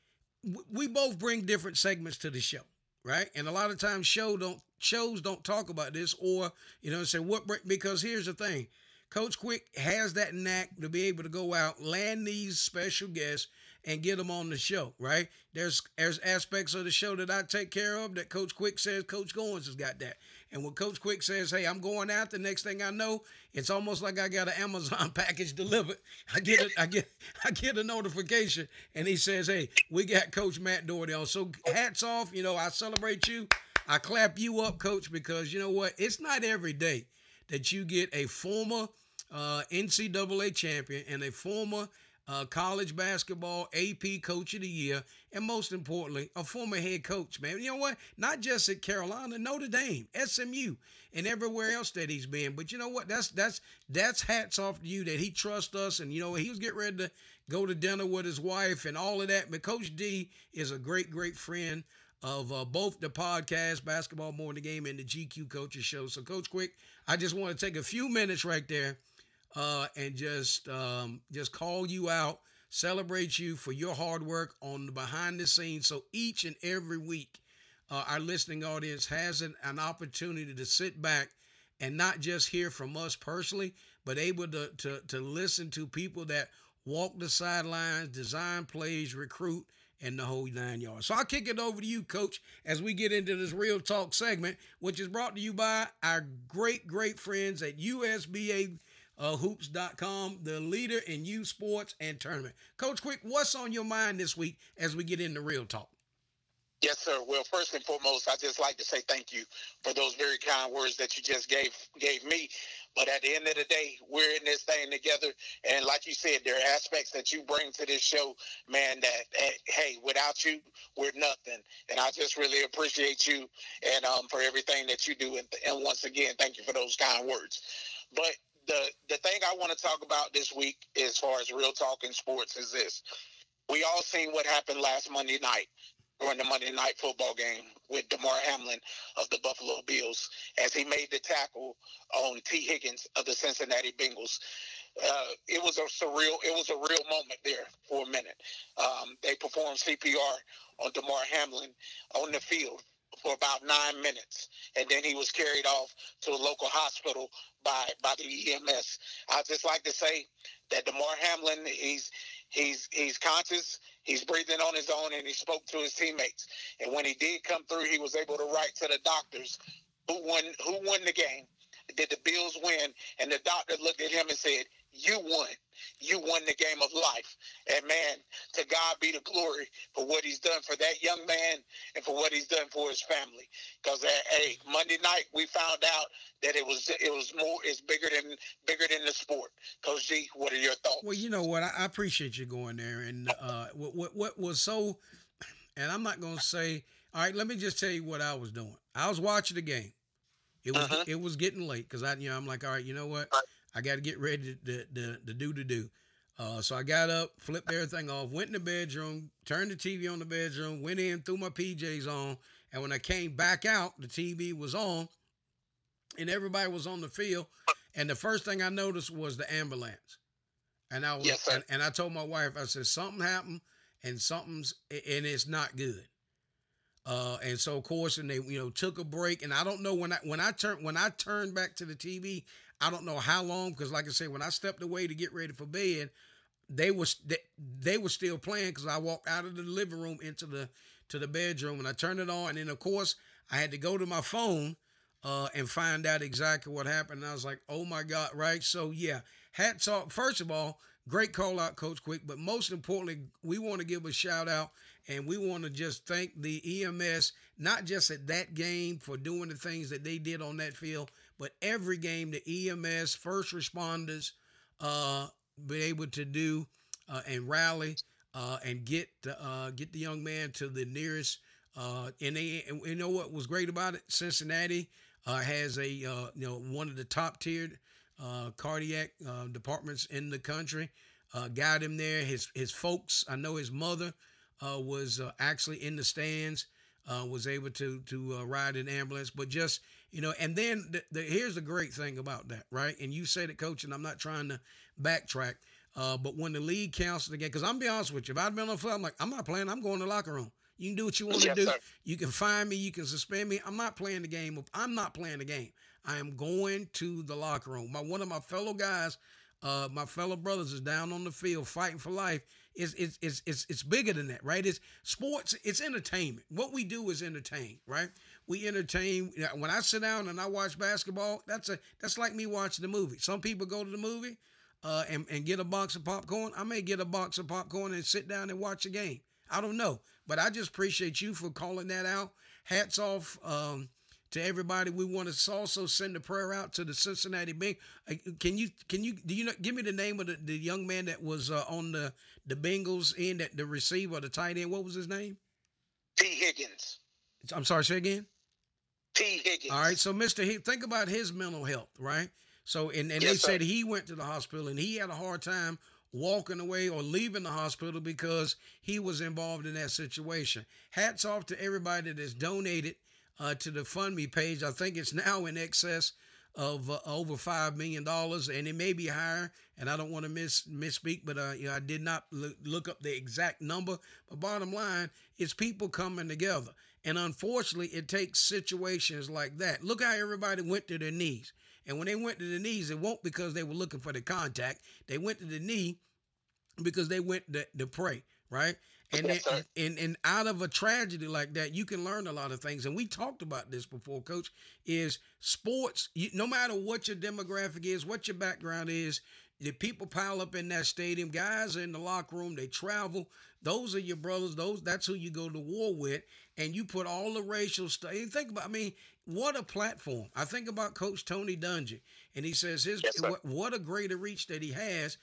We both bring different segments to the show, right? And a lot of times, show don't shows don't talk about this or you know say what because here's the thing coach quick has that knack to be able to go out land these special guests and get them on the show right? There's there's aspects of the show that i take care of that coach quick says coach goins has got that. And when coach quick says hey i'm going out the next thing i know it's almost like i got an amazon package delivered. I get it i get i get a notification and he says hey we got coach matt doherty on. So hats off you know i celebrate you. I clap you up, coach, because you know what? It's not every day that you get a former uh, NCAA champion and a former uh, college basketball AP coach of the year, and most importantly, a former head coach, man. You know what? Not just at Carolina, Notre Dame, SMU, and everywhere else that he's been. But you know what? That's that's that's hats off to you that he trusts us, and you know he was getting ready to go to dinner with his wife and all of that. But Coach D is a great, great friend of uh, both the podcast, Basketball Morning Game, and the GQ Coaches Show. So, Coach Quick, I just want to take a few minutes right there uh, and just um, just call you out, celebrate you for your hard work on the behind the scenes. So each and every week, uh, our listening audience has an, an opportunity to sit back and not just hear from us personally, but able to to, to listen to people that walk the sidelines, design plays, recruit and the whole nine yards. So I'll kick it over to you, Coach, as we get into this Real Talk segment, which is brought to you by our great, great friends at USB uh, hoops.com, the leader in youth sports and tournament. Coach Quick, what's on your mind this week as we get into Real Talk? Yes, sir. Well, first and foremost, I just like to say thank you for those very kind words that you just gave gave me. But at the end of the day, we're in this thing together. And like you said, there are aspects that you bring to this show, man, that, hey, without you, we're nothing. And I just really appreciate you and um, for everything that you do. And, and once again, thank you for those kind words. But the, the thing I want to talk about this week, as far as real talk in sports, is this. We all seen what happened last Monday night during the Monday night football game with Damar Hamlin of the Buffalo Bills as he made the tackle on Tee Higgins of the Cincinnati Bengals. Uh, it was a surreal, it was a real moment there for a minute. Um, they performed CPR on Damar Hamlin on the field for about nine minutes, and then he was carried off to a local hospital by by the EMS. I'd just like to say that Damar Hamlin, he's he's he's conscious. He's breathing on his own, and he spoke to his teammates. And when he did come through, he was able to write to the doctors who won who won the game. did the Bills win, and the doctor looked at him and said, "You won. You won the game of life." And man, to God be the glory for what He's done for that young man and for what He's done for his family. Because hey, Monday night we found out that it was it was more it's bigger than bigger than the sport. Coach G, what are your thoughts? Well, you know what, I, I appreciate you going there, and uh, what, what what was so, and I'm not gonna say. All right, let me just tell you what I was doing. I was watching the game. It was Uh-huh. it was getting late because I you know I'm like all right you know what I got to get ready to to, to do to do. Uh, so I got up, flipped everything off, went in the bedroom, turned the TV on the bedroom, went in, threw my PJs on, and when I came back out, the TV was on, and everybody was on the field. And the first thing I noticed was the ambulance, and I was Yes, and, and I told my wife I said something happened and something's and it's not good. Uh, and so of course, and they you know took a break, and I don't know when I when I turned when I turned back to the TV, I don't know how long because like I said, when I stepped away to get ready for bed, they was they, they were still playing because I walked out of the living room into the to the bedroom and I turned it on, and then of course I had to go to my phone uh, and find out exactly what happened. And I was like, oh my god, right? So yeah, hats off. First of all, great call out, Coach Quick. But most importantly, we want to give a shout out and we want to just thank the EMS, not just at that game for doing the things that they did on that field, but every game the EMS, first responders, uh, be able to do uh, and rally uh, and get the, uh, get the young man to the nearest. Uh, and they, and you know what was great about it? Cincinnati uh, has a uh, you know one of the top tiered uh, cardiac uh, departments in the country. Uh, got him there. His his folks, I know his mother was uh, actually in the stands. Uh, was able to to uh, ride an ambulance, but just you know, and then the, the, here's the great thing about that, right? And you said it, coach, and I'm not trying to backtrack. Uh, but when the league canceled again, because I'm be honest with you, if I'd been on the field, I'm like, I'm not playing. I'm going to the locker room. You can do what you want to Yes, do. sir. You can find me. You can suspend me. I'm not playing the game. I'm not playing the game. I am going to the locker room. My one of my fellow guys, uh, my fellow brothers, is down on the field fighting for life. It's it's it's it's, it's bigger than that, right? It's sports. It's entertainment. What we do is entertain, right? We entertain. When I sit down and I watch basketball, that's a that's like me watching the movie. Some people go to the movie uh, and, and get a box of popcorn. I may get a box of popcorn and sit down and watch a game. I don't know, but I just appreciate you for calling that out. Hats off um, to everybody. We want to also send a prayer out to the Cincinnati Beng. Uh, Can you can you do you know? Give me the name of the, the young man that was uh, on the the Bengals end at the receiver, the tight end. What was his name? Tee Higgins. I'm sorry. Say again. Tee Higgins. All right, so Mr. He, think about his mental health, right? So, and, and Yes, they sir. said he went to the hospital and he had a hard time walking away or leaving the hospital because he was involved in that situation. Hats off to everybody that has donated uh, to the Fund Me page. I think it's now in excess of uh, over five million dollars, and it may be higher. And I don't want to miss misspeak, but uh, you know, I did not look, look up the exact number. But bottom line, it's people coming together, and unfortunately, it takes situations like that. Look how everybody went to their knees, and when they went to the knees, it won't because they were looking for the contact. They went to the knee because they went to, to pray, right? And, Yes, and and out of a tragedy like that, you can learn a lot of things. And we talked about this before, Coach. Is sports? You, no matter what your demographic is, what your background is, the people pile up in that stadium. Guys are in the locker room. They travel. Those are your brothers. Those that's who you go to war with. And you put all the racial stuff. And think about. I mean, what a platform. I think about Coach Tony Dungy, and he says his Yes, what, what a greater reach that he has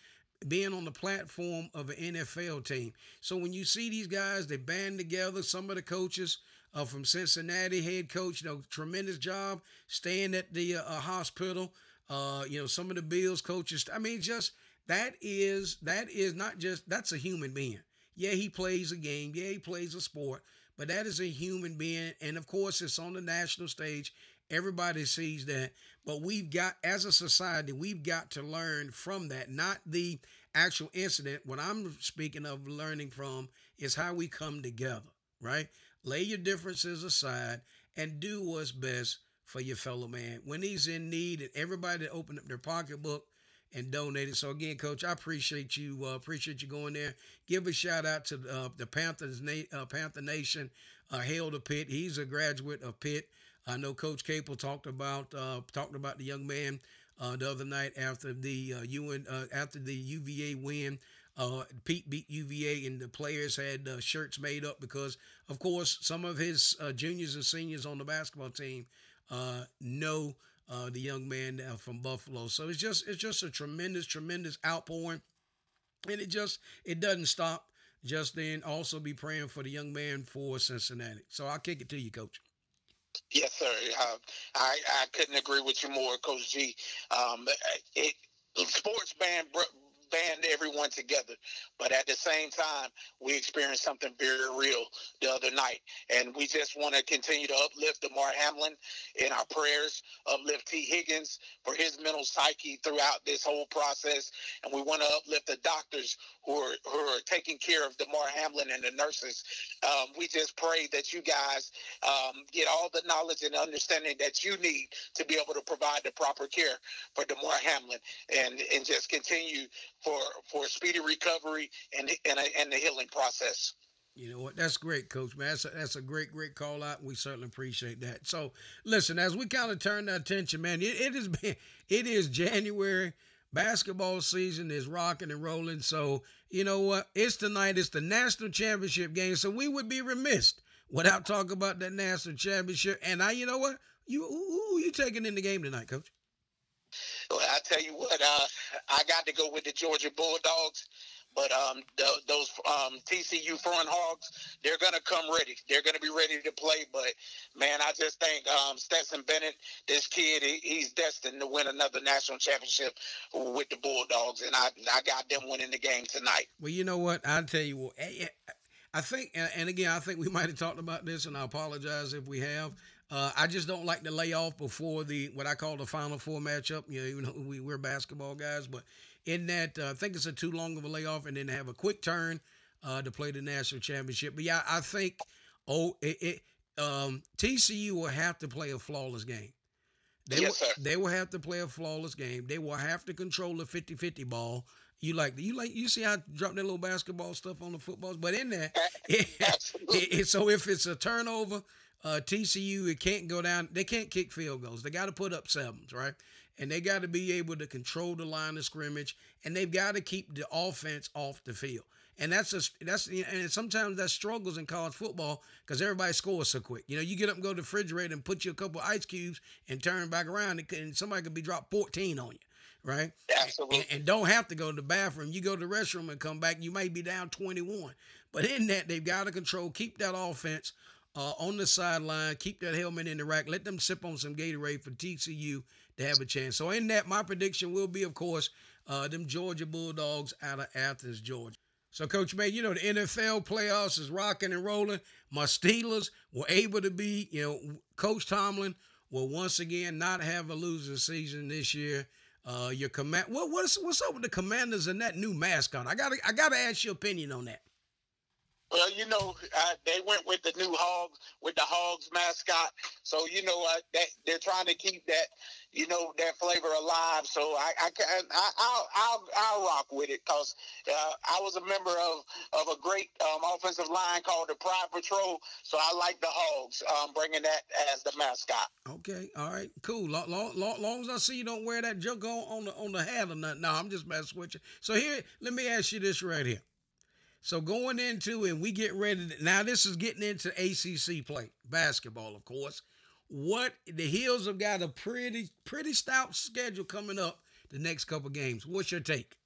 being on the platform of an NFL team. So when you see these guys, they band together. Some of the coaches uh, from Cincinnati, head coach, you know, tremendous job staying at the uh, uh, hospital. Uh, you know, some of the Bills coaches. I mean, just that is that is not just that's a human being. Yeah, he plays a game. Yeah, he plays a sport, but that is a human being, and of course, it's on the national stage. Everybody sees that, but we've got, as a society, we've got to learn from that, not the actual incident. What I'm speaking of learning from is how we come together, right? Lay your differences aside and do what's best for your fellow man when he's in need. And everybody opened up their pocketbook and donated. So again, Coach, I appreciate you. Uh, appreciate you going there. Give a shout out to uh, the Panthers, uh, Panther Nation. Uh, Hail to Pitt. He's a graduate of Pitt. I know Coach Capel talked about uh, talked about the young man uh, the other night after the uh, UN uh, after the UVA win. Uh, Pete beat UVA, and the players had uh, shirts made up because, of course, some of his juniors and seniors on the basketball team know the young man from Buffalo. So it's just it's just a tremendous, tremendous outpouring, and it just it doesn't stop. Just then, also be praying for the young man for Cincinnati. So I'll kick it to you, Coach. Yes, sir. Uh, I I couldn't agree with you more, Coach G. Um, it, sports band band everyone together. But at the same time, we experienced something very real the other night. And we just want to continue to uplift Damar Hamlin in our prayers, uplift Tee Higgins for his mental psyche throughout this whole process. And we want to uplift the doctors who are, who are taking care of Damar Hamlin and the nurses. Um, we just pray that you guys um, get all the knowledge and understanding that you need to be able to provide the proper care for Damar Hamlin and, and just continue for for speedy recovery and and, and the healing process. You know what? That's great, Coach. Man, that's a, that's a great, great call out. We certainly appreciate that. So, listen, as we kind of turn the attention, man, it, it is January. Basketball season is rocking and rolling. So, you know what? It's tonight. It's the national championship game. So we would be remiss without talking about that national championship. And I, you know what? You who, who you taking in the game tonight, Coach? Tell you what, uh, I got to go with the Georgia Bulldogs. But um, th- those um, TCU horned frogs, they're going to come ready. They're going to be ready to play. But man, I just think um, Stetson Bennett, this kid, he, he's destined to win another national championship with the Bulldogs, and I I got them winning the game tonight. Well, you know what? I'll tell you what. I think, and again, I think we might have talked about this, and I apologize if we have. Uh, I just don't like to lay off before the what I call the Final Four matchup. You know, even though we, we're basketball guys, but in that, uh, I think it's a too long of a layoff, and then have a quick turn uh, to play the national championship. But yeah, I think oh, it, it um, TCU will have to play a flawless game. They yes, will, they will have to play a flawless game. They will have to control the 50-50 ball. You like you like you see how I drop that little basketball stuff on the footballs, but in there, it, it, so if it's a turnover, uh, TCU it can't go down. They can't kick field goals. They got to put up sevens, right? And they got to be able to control the line of scrimmage, and they've got to keep the offense off the field. And that's a that's and sometimes that struggles in college football because everybody scores so quick. You know, you get up and go to the refrigerator and put you a couple ice cubes and turn back around, and somebody could be dropped 14 on you right? Absolutely. And, and, don't have to go to the bathroom. You go to the restroom and come back, you may be down 21. But in that, they've got to control, keep that offense uh, on the sideline, keep that helmet in the rack, let them sip on some Gatorade for TCU to have a chance. So in that, my prediction will be, of course, uh, them Georgia Bulldogs out of Athens, Georgia. So, Coach May, you know, the NFL playoffs is rocking and rolling. My Steelers were able to be, you know, Coach Tomlin will once again not have a losing season this year. Uh, your command. What what's what's up with the Commanders and that new mascot? I gotta I gotta ask your opinion on that. Well, you know, uh, they went with the new hogs, with the hogs mascot. So you know, uh, that they're trying to keep that, you know, that flavor alive. So I, I can, I, I'll, I'll, I'll rock with it because uh, I was a member of of a great um, offensive line called the Pride Patrol. So I like the hogs, um, bringing that as the mascot. Okay, all right, cool. Long, long, long, long as I see you don't wear that junk on on the on the hat or nothing. No, I'm just messing with you. So here, let me ask you this right here. So going into and we get ready to, now this is getting into ACC play, basketball of course. What the Heels have got a pretty pretty stout schedule coming up the next couple games. What's your take?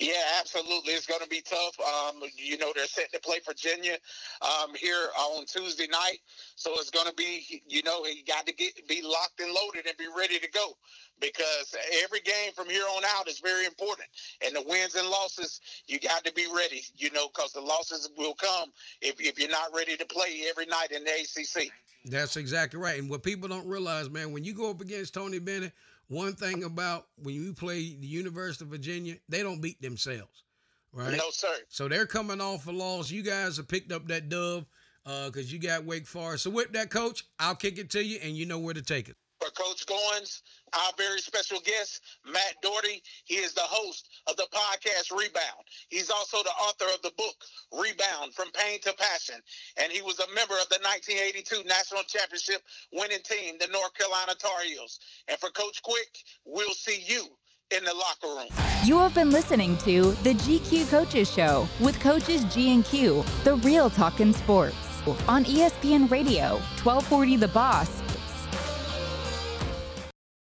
Yeah, absolutely. It's going to be tough. Um, you know, they're set to play Virginia um, here on Tuesday night, so it's going to be, you know, you got to get be locked and loaded and be ready to go because every game from here on out is very important. And the wins and losses, you got to be ready, you know, because the losses will come if, if you're not ready to play every night in the ACC. That's exactly right. And what people don't realize, man, when you go up against Tony Bennett, one thing about when you play the University of Virginia, they don't beat themselves, right? No, sir. So they're coming off a loss. You guys have picked up that dub because uh, you got Wake Forest. So with that, coach, I'll kick it to you, and you know where to take it. For Coach Goins, our very special guest, Matt Doherty. He is the host of the podcast Rebound. He's also the author of the book Rebound From Pain to Passion. And he was a member of the 1982 National Championship winning team, the North Carolina Tar Heels. And for Coach Quick, we'll see you in the locker room. You have been listening to the GQ Coaches Show with coaches G and Q, the real talk in sports on ESPN Radio, 1240 The Boss,